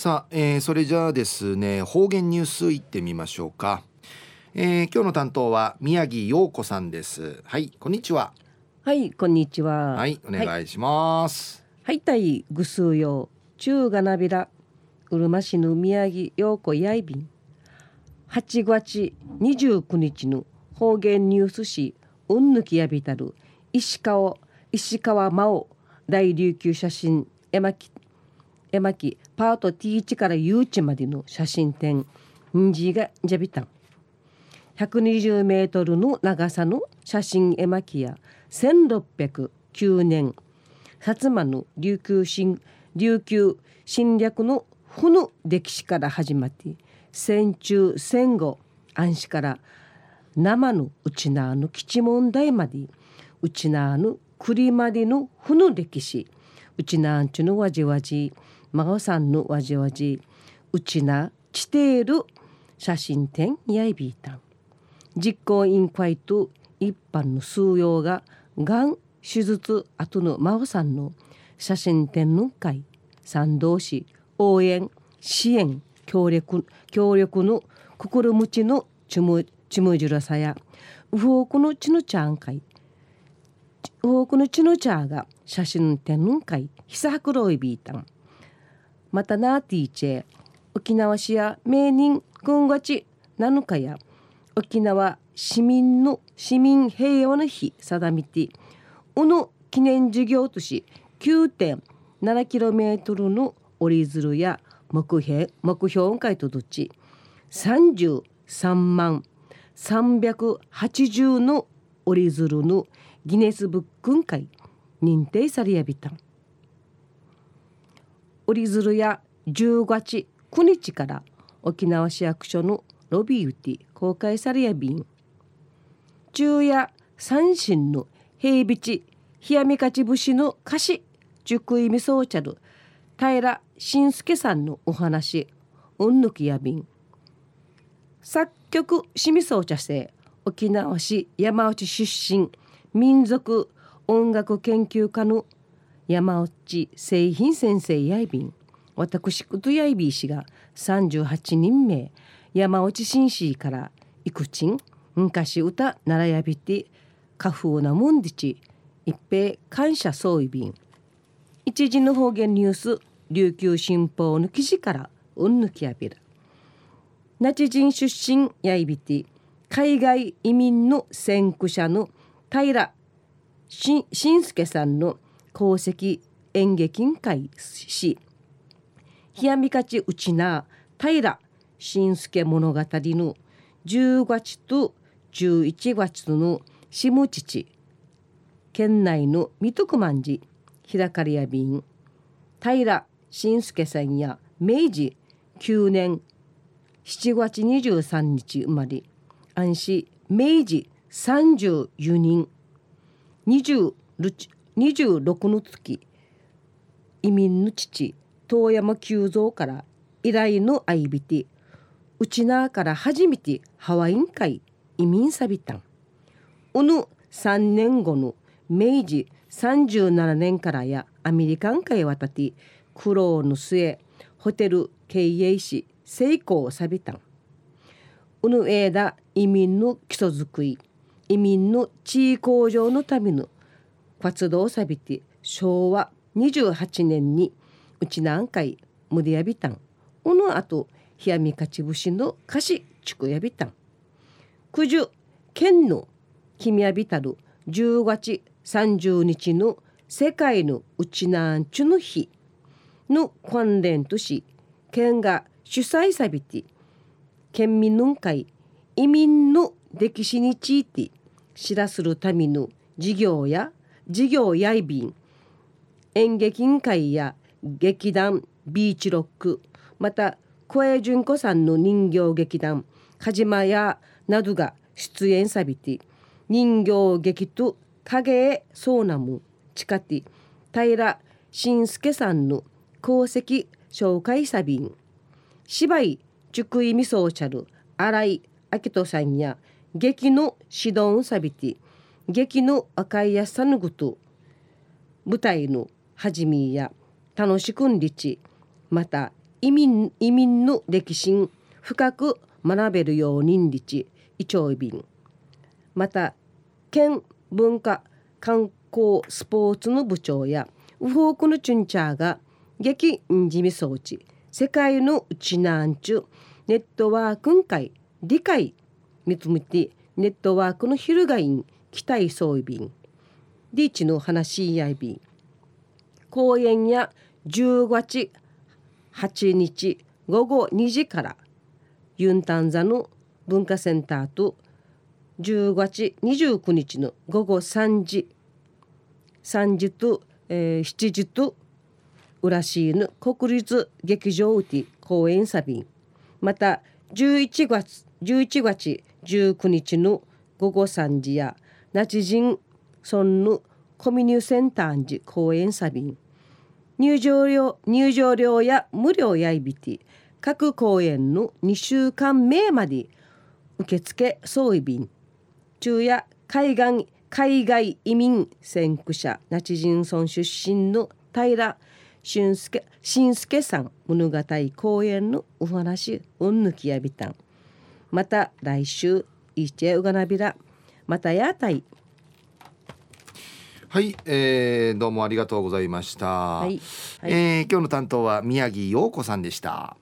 さあ、えー、それじゃあですね方言ニュースいってみましょうか、えー、今日の担当は宮城陽子さんです。はいこんにちは。はいこんにちは。はいお願いします。はい。たいぐすうよ中がなびら。うるま市の宮城陽子やいびん。8月29日の方言ニュース誌うんぬきやびたる。石川石川真央大琉球写真絵巻絵巻パート T1 から U1 までの写真展んじがじゃびたん120メートルの長さの写真絵巻や1609年薩摩の琉球新琉球侵略の負の歴史から始まって戦中戦後暗視から生のうちなの基地問題までうちなの栗までの負の歴史うちなんちゅのわじわじ。孫さんのわじわじうちなちている写真展やいびいたん。実行委員会と一般の数用ががん手術後の真央さんの写真展の会。賛同し応援支援協力協力の心持ちのちむちむじらさやウフォークのちのちゃん会。ウフォークのちのちゃんが写真展の会ひさはくろいびいたん。またなティーチェ沖縄市や名人軍がち7日や。沖縄市民の市民平和の日定めて。うの記念事業都市 9.7km の折り鶴や目標目標会とどっち33万380の折り鶴のギネスブック会認定されやびた。折り鶴や10月9日から沖縄市役所のロビーウティ公開されやびん。中夜三神の平備地冷やみかち節の歌詞熟意味そうちゃる平信介さんのお話うんぬきやびん。作曲清水そう茶生沖縄市山内出身民族音楽研究家の山内製品先生やいびん。私ことやいびい氏が38人目山内紳士からいくちん。昔歌ならやびて家風なもんでち。一平感謝総意便一時の方言ニュース琉球新報の記事からうんぬきやびら。ナチ人出身やいびて海外移民の先駆者の平しんすけさんの功績演劇会し冷やみかちうちな平新助物語の10月と11月の下父県内の三徳万寺開かれや便平新助さんや明治9年7月23日生まれ安市明治34人26 26の月。移民の父遠山久蔵から依頼の相びてうちなから初めてハワイン会移民サビタン。うぬ3年後の明治37年からやアメリカン会渡って苦労の末ホテル経営し成功サビタン。うぬえだ移民の基礎づくり。移民の地位向上のための活動をさびて昭和28年にうちなんかいむでやびたん。うのあと冷やみかち節の歌詞ちくやびたん。九十県の君やびたる10月30日の世界のうちなんちゅの日の関連とし県が主催さびて県民の会移民の歴史について知らするための事業や事業やいびん演劇委員会や劇団ビーチロックまた小江純子さんの人形劇団鹿島屋などが出演さびて人形劇と影へそうなむ近て平信介さんの功績紹介サビン芝居熟意味ソーシャル新井明人さんや劇の指導サビティ劇の赤いやさぬぐと。舞台のはじみや楽しくんりちまた移民移民の歴史深く学べるよう認日イチョイビンまた県文化観光スポーツの部長やウフォークのチュンチャーが激んじみ装置世界のうちなんちゅネットワークん会理解見つめてネットワークの昼がいん期待総便リーチの話し合い便公演や10月8日午後2時からユンタンザの文化センターと10月29日の午後3時3時と、えー、7時と浦市の国立劇場うて公演サビンまた11月11月19日の午後3時や那智人村のコミュニセンター時公演サビ。ン入場料入場料や無料やいびて各公演の2週間前まで受付総意便中や海岸海外移民先駆者那智人村出身の平俊介新助さん物語公演のお話うんぬきやびたん。また来週いちえうがなびら。またやたいはい、えー、どうもありがとうございました。はい、はい、えー、今日の担当は宮城陽子さんでした。